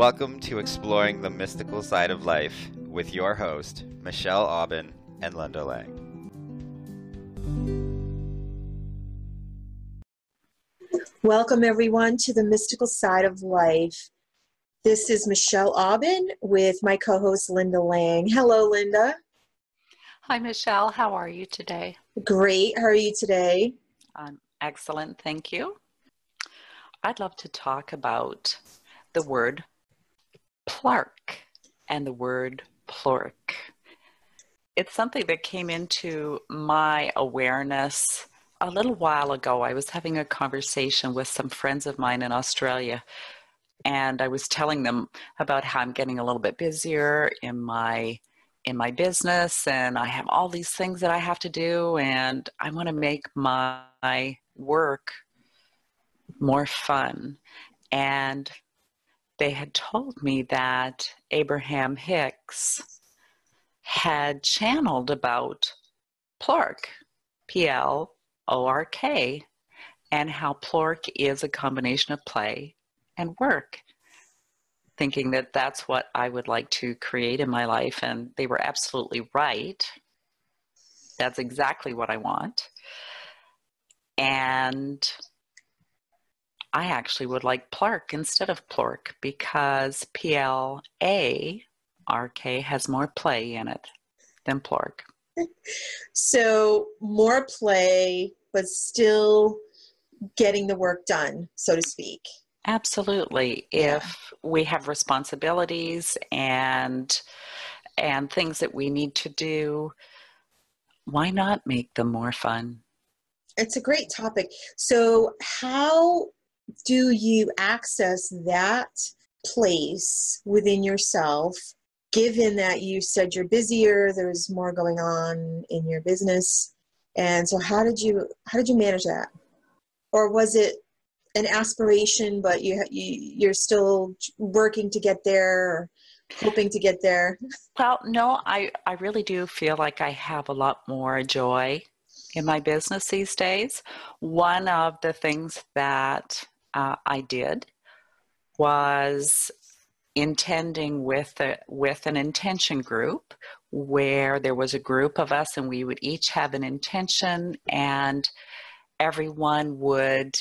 Welcome to Exploring the Mystical Side of Life with your host, Michelle Aubin and Linda Lang. Welcome, everyone, to the mystical side of life. This is Michelle Aubin with my co host, Linda Lang. Hello, Linda. Hi, Michelle. How are you today? Great. How are you today? I'm excellent. Thank you. I'd love to talk about the word plark and the word plork. It's something that came into my awareness a little while ago. I was having a conversation with some friends of mine in Australia, and I was telling them about how I'm getting a little bit busier in my in my business and I have all these things that I have to do and I want to make my work more fun. And they had told me that Abraham Hicks had channeled about Plork, P L O R K, and how Plork is a combination of play and work thinking that that's what I would like to create in my life. And they were absolutely right. That's exactly what I want. And I actually would like Plark instead of Plork because P L A R K has more play in it than Plork. So, more play, but still getting the work done, so to speak. Absolutely. Yeah. If we have responsibilities and and things that we need to do, why not make them more fun? It's a great topic. So, how do you access that place within yourself given that you said you're busier, there's more going on in your business? And so how did you how did you manage that? Or was it an aspiration, but you, you you're still working to get there, hoping to get there? Well, no, I I really do feel like I have a lot more joy in my business these days. One of the things that uh, I did was intending with a, with an intention group where there was a group of us and we would each have an intention and everyone would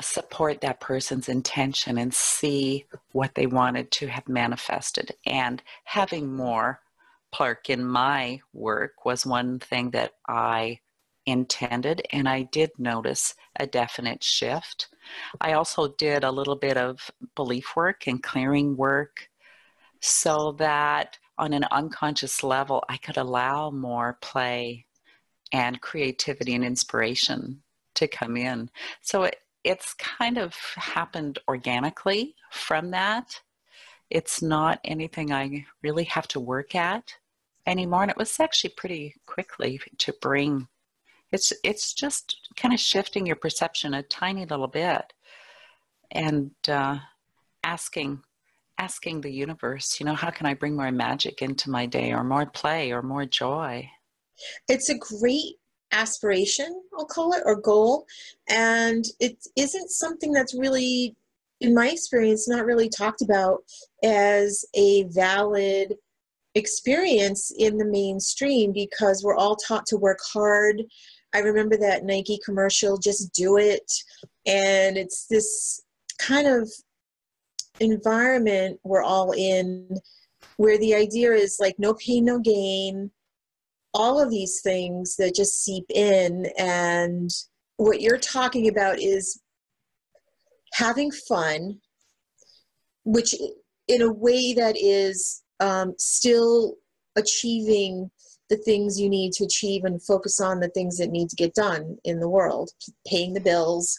support that person's intention and see what they wanted to have manifested. And having more Plark in my work was one thing that I intended, and I did notice a definite shift. I also did a little bit of belief work and clearing work so that on an unconscious level, I could allow more play and creativity and inspiration to come in. So it, it's kind of happened organically from that. It's not anything I really have to work at anymore. And it was actually pretty quickly to bring. It's it's just kind of shifting your perception a tiny little bit, and uh, asking asking the universe, you know, how can I bring more magic into my day, or more play, or more joy? It's a great aspiration, I'll call it, or goal. And it isn't something that's really, in my experience, not really talked about as a valid experience in the mainstream because we're all taught to work hard. I remember that Nike commercial, just do it. And it's this kind of environment we're all in where the idea is like no pain, no gain all of these things that just seep in and what you're talking about is having fun which in a way that is um, still achieving the things you need to achieve and focus on the things that need to get done in the world paying the bills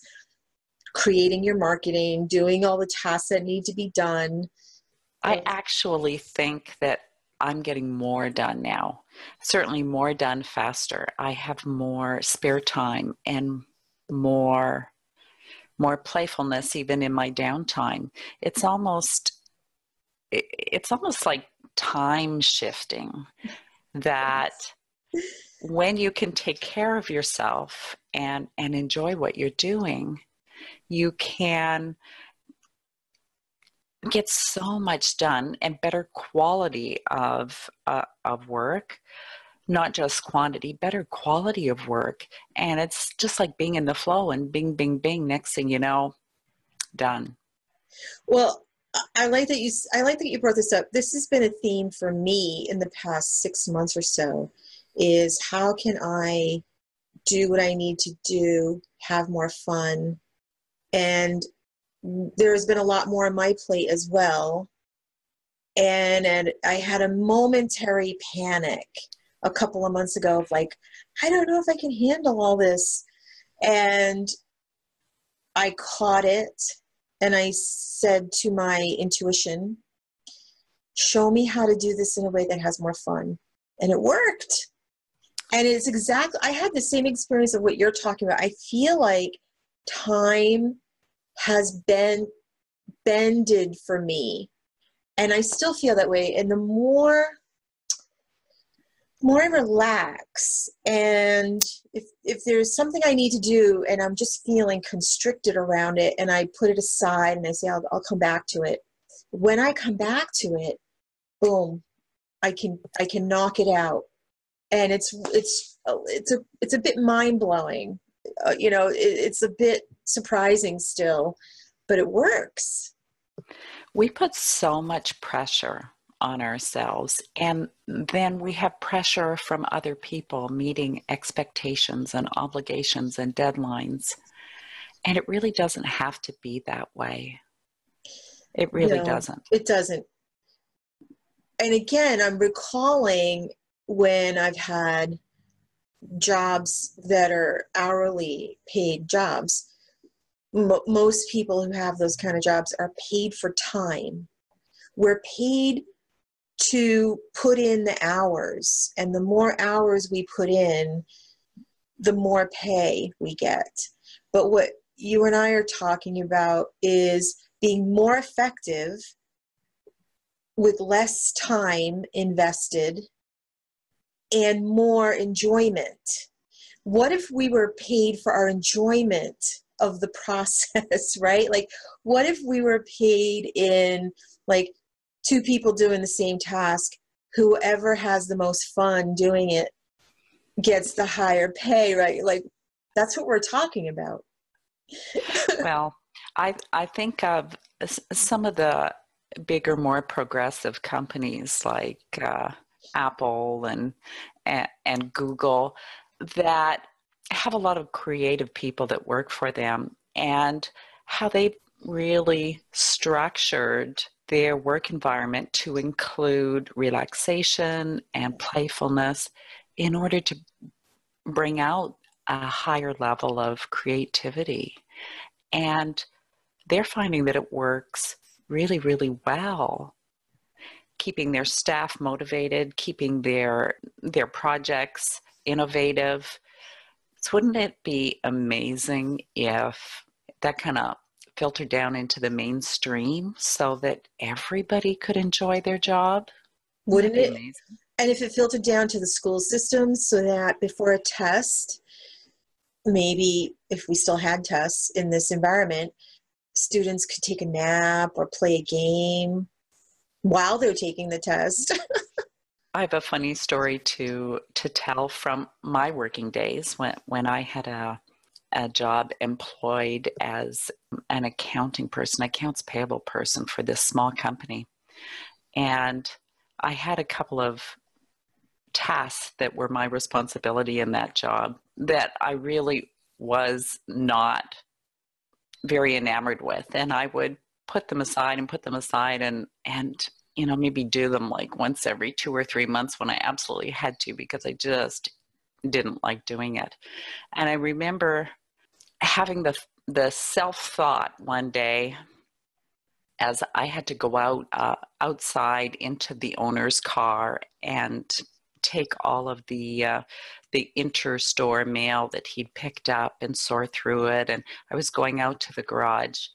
creating your marketing doing all the tasks that need to be done i actually think that i'm getting more done now certainly more done faster. I have more spare time and more more playfulness even in my downtime. It's almost it's almost like time shifting that when you can take care of yourself and and enjoy what you're doing, you can get so much done and better quality of uh, of work not just quantity better quality of work. And it's just like being in the flow and bing bing bing next thing you know done. Well i like that you i like that you brought this up this has been a theme for me in the past six months or so is how can i do what i need to do have more fun and there's been a lot more on my plate as well. And, and I had a momentary panic a couple of months ago of like, I don't know if I can handle all this. And I caught it and I said to my intuition, show me how to do this in a way that has more fun. And it worked. And it's exactly, I had the same experience of what you're talking about. I feel like time has been bended for me and i still feel that way and the more more I relax. And if if there's something I need to do and I'm just feeling constricted around it and I put it aside and I say I'll, I'll come back to it. When I come back to it boom I can I can knock it out. And it's it's it's a it's a bit mind blowing uh, you know, it, it's a bit surprising still, but it works. We put so much pressure on ourselves, and then we have pressure from other people meeting expectations and obligations and deadlines. And it really doesn't have to be that way. It really no, doesn't. It doesn't. And again, I'm recalling when I've had jobs that are hourly paid jobs most people who have those kind of jobs are paid for time we're paid to put in the hours and the more hours we put in the more pay we get but what you and i are talking about is being more effective with less time invested and more enjoyment. What if we were paid for our enjoyment of the process, right? Like, what if we were paid in like two people doing the same task? Whoever has the most fun doing it gets the higher pay, right? Like, that's what we're talking about. well, I I think of some of the bigger, more progressive companies like uh, Apple and, and, and Google that have a lot of creative people that work for them and how they really structured their work environment to include relaxation and playfulness in order to bring out a higher level of creativity. And they're finding that it works really, really well keeping their staff motivated, keeping their their projects innovative. So wouldn't it be amazing if that kind of filtered down into the mainstream so that everybody could enjoy their job? Wouldn't it? Amazing? And if it filtered down to the school system so that before a test, maybe if we still had tests in this environment, students could take a nap or play a game while they're taking the test. I have a funny story to to tell from my working days when when I had a a job employed as an accounting person, accounts payable person for this small company. And I had a couple of tasks that were my responsibility in that job that I really was not very enamored with. And I would put them aside and put them aside and and you know maybe do them like once every two or three months when i absolutely had to because i just didn't like doing it and i remember having the the self thought one day as i had to go out uh, outside into the owner's car and take all of the uh, the interstore mail that he'd picked up and sort through it and i was going out to the garage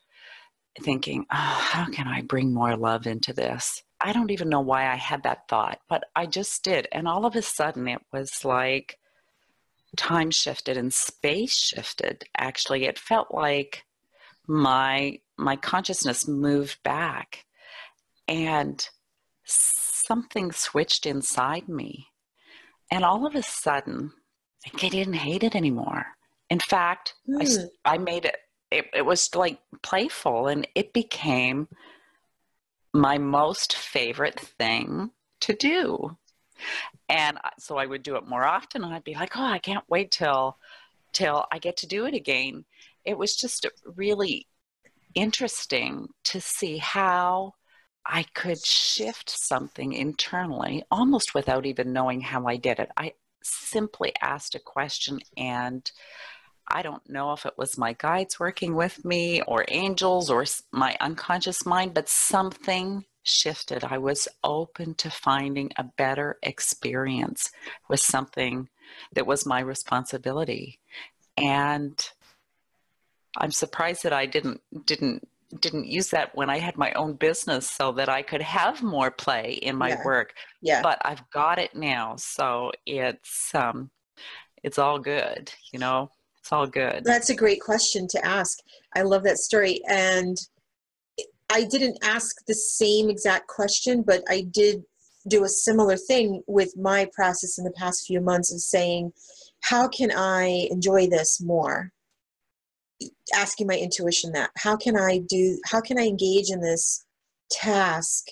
thinking, oh, how can I bring more love into this? I don't even know why I had that thought, but I just did. And all of a sudden, it was like time shifted and space shifted. Actually, it felt like my my consciousness moved back and something switched inside me. And all of a sudden, I didn't hate it anymore. In fact, I, Hmm. I made it, it, it was like playful and it became my most favorite thing to do. And so I would do it more often and I'd be like, oh, I can't wait till till I get to do it again. It was just really interesting to see how I could shift something internally almost without even knowing how I did it. I simply asked a question and I don't know if it was my guides working with me or angels or my unconscious mind, but something shifted. I was open to finding a better experience with something that was my responsibility. And I'm surprised that I didn't didn't didn't use that when I had my own business so that I could have more play in my Yeah. work. Yeah. But I've got it now, so it's um it's all good, you know. It's all good. That's a great question to ask. I love that story. And I didn't ask the same exact question, but I did do a similar thing with my process in the past few months of saying, how can I enjoy this more? Asking my intuition that. How can I do, how can I engage in this task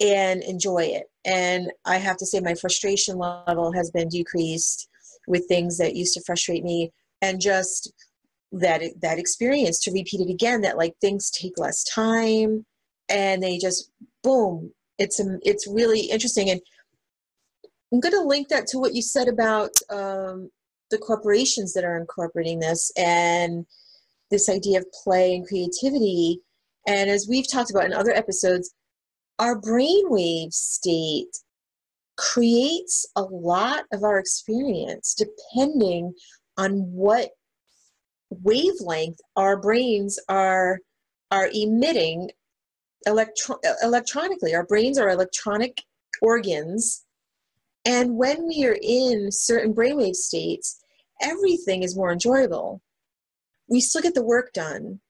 and enjoy it? And I have to say, my frustration level has been decreased with things that used to frustrate me and just that that experience to repeat it again that like things take less time and they just boom it's um, it's really interesting. And i'm going to link that to what you said about um, the corporations that are incorporating this and this idea of play and creativity. And as we've talked about in other episodes our brainwave state creates a lot of our experience depending on what wavelength our brains are are emitting electro- electronically. Our brains are electronic organs. And when we are in certain brainwave states everything is more enjoyable. We still get the work done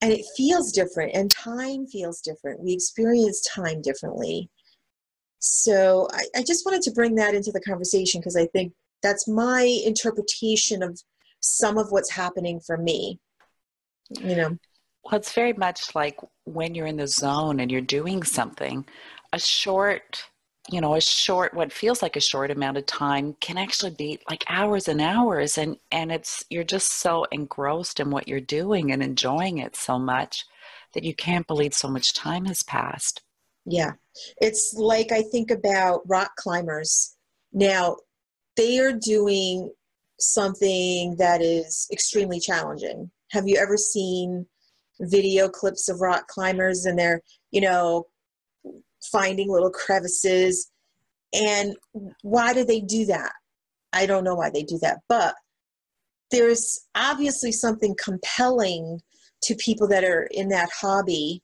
and it feels different and time feels different. We experience time differently. So I, I just wanted to bring that into the conversation because i think that's my interpretation of some of what's happening for me you know Well, it's very much like when you're in the zone and you're doing something, a short, you know, a short, what feels like a short amount of time can actually be like hours and hours. And, and it's, you're just so engrossed in what you're doing and enjoying it so much that you can't believe so much time has passed. Yeah. It's like I think about rock climbers. Now, they are doing something that is extremely challenging. Have you ever seen video clips of rock climbers and they're, you know, finding little crevices? And why do they do that? I don't know why they do that, but there's obviously something compelling to people that are in that hobby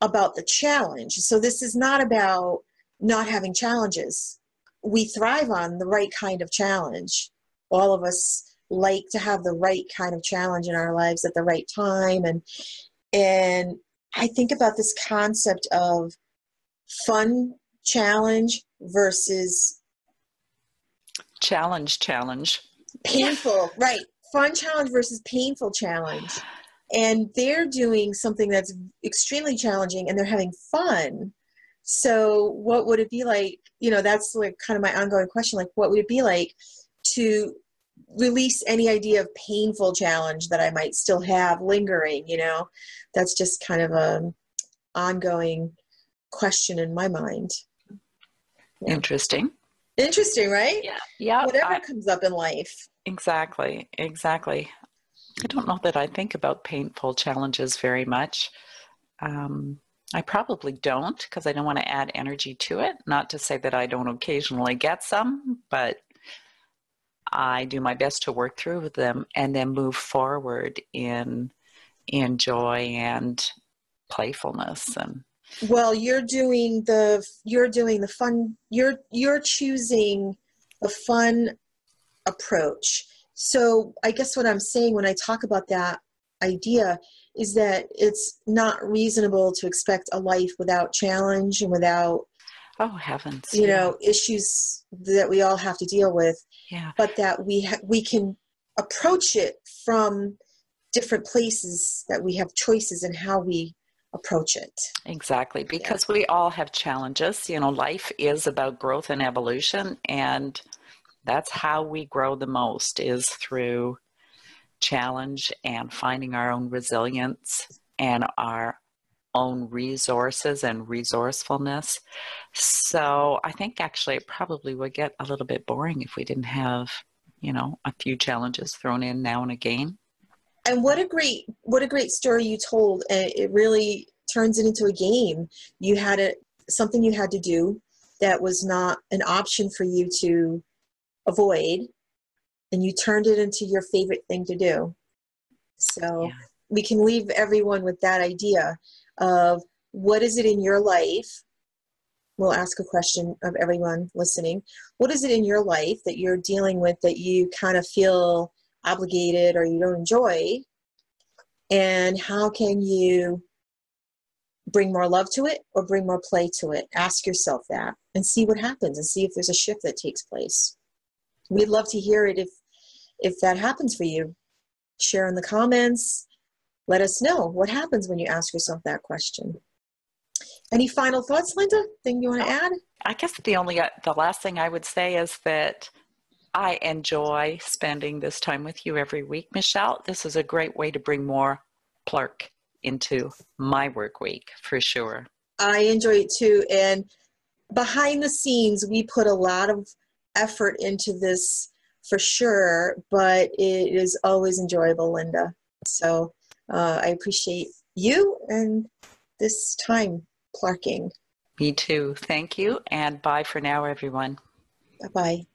about the challenge. So this is not about not having challenges. We thrive on the right kind of challenge. All of us like to have the right kind of challenge in our lives at the right time. And and I think about this concept of fun challenge versus Challenge, challenge. painful right. Fun challenge versus painful challenge. And they're doing something that's extremely challenging and they're having fun. So what would it be like you know that's like kind of my ongoing question like what would it be like to release any idea of painful challenge that i might still have lingering you know that's just kind of a ongoing question in my mind Yeah. Interesting. interesting right Yeah. Yeah. whatever I- comes up in life Exactly, exactly. I don't know that I think about painful challenges very much. Um, I probably don't because I don't want to add energy to it. Not to say that I don't occasionally get some, but I do my best to work through them and then move forward in in joy and playfulness and Well, you're doing the you're doing the fun you're you're choosing a fun approach. So, I guess what I'm saying when I talk about that idea is that it's not reasonable to expect a life without challenge and without Oh heavens! you yeah. know issues that we all have to deal with yeah, but that we ha- we can approach it from different places that we have choices in how we approach it exactly. Because we all have challenges. You know, life is about growth and evolution, and that's how we grow the most is through challenge and finding our own resilience and our own resources and resourcefulness. So I think actually it probably would get a little bit boring if we didn't have, you know, a few challenges thrown in now and again. and what a great what a great story you told and it really turns it into a game you had a something you had to do that was not an option for you to avoid and you turned it into your favorite thing to do so Yeah. we can leave everyone with that idea of what is it in your life we'll ask a question of everyone listening. What is it in your life that you're dealing with that you kind of feel obligated or you don't enjoy? And how can you bring more love to it or bring more play to it? Ask yourself that and see what happens and see if there's a shift that takes place. We'd love to hear it if if that happens for you. Share in the comments let us know what happens when you ask yourself that question any final thoughts linda thing you want to add I guess the only uh, the last thing I would say is that I enjoy spending this time with you every week, Michelle. This is a great way to bring more Plurk into my work week for sure. I enjoy it too. And behind the scenes, we put a lot of effort into this for sure, but it is always enjoyable, Linda. So uh, I appreciate you and this time plarking. Me too. Thank you, and bye for now, everyone. Bye bye.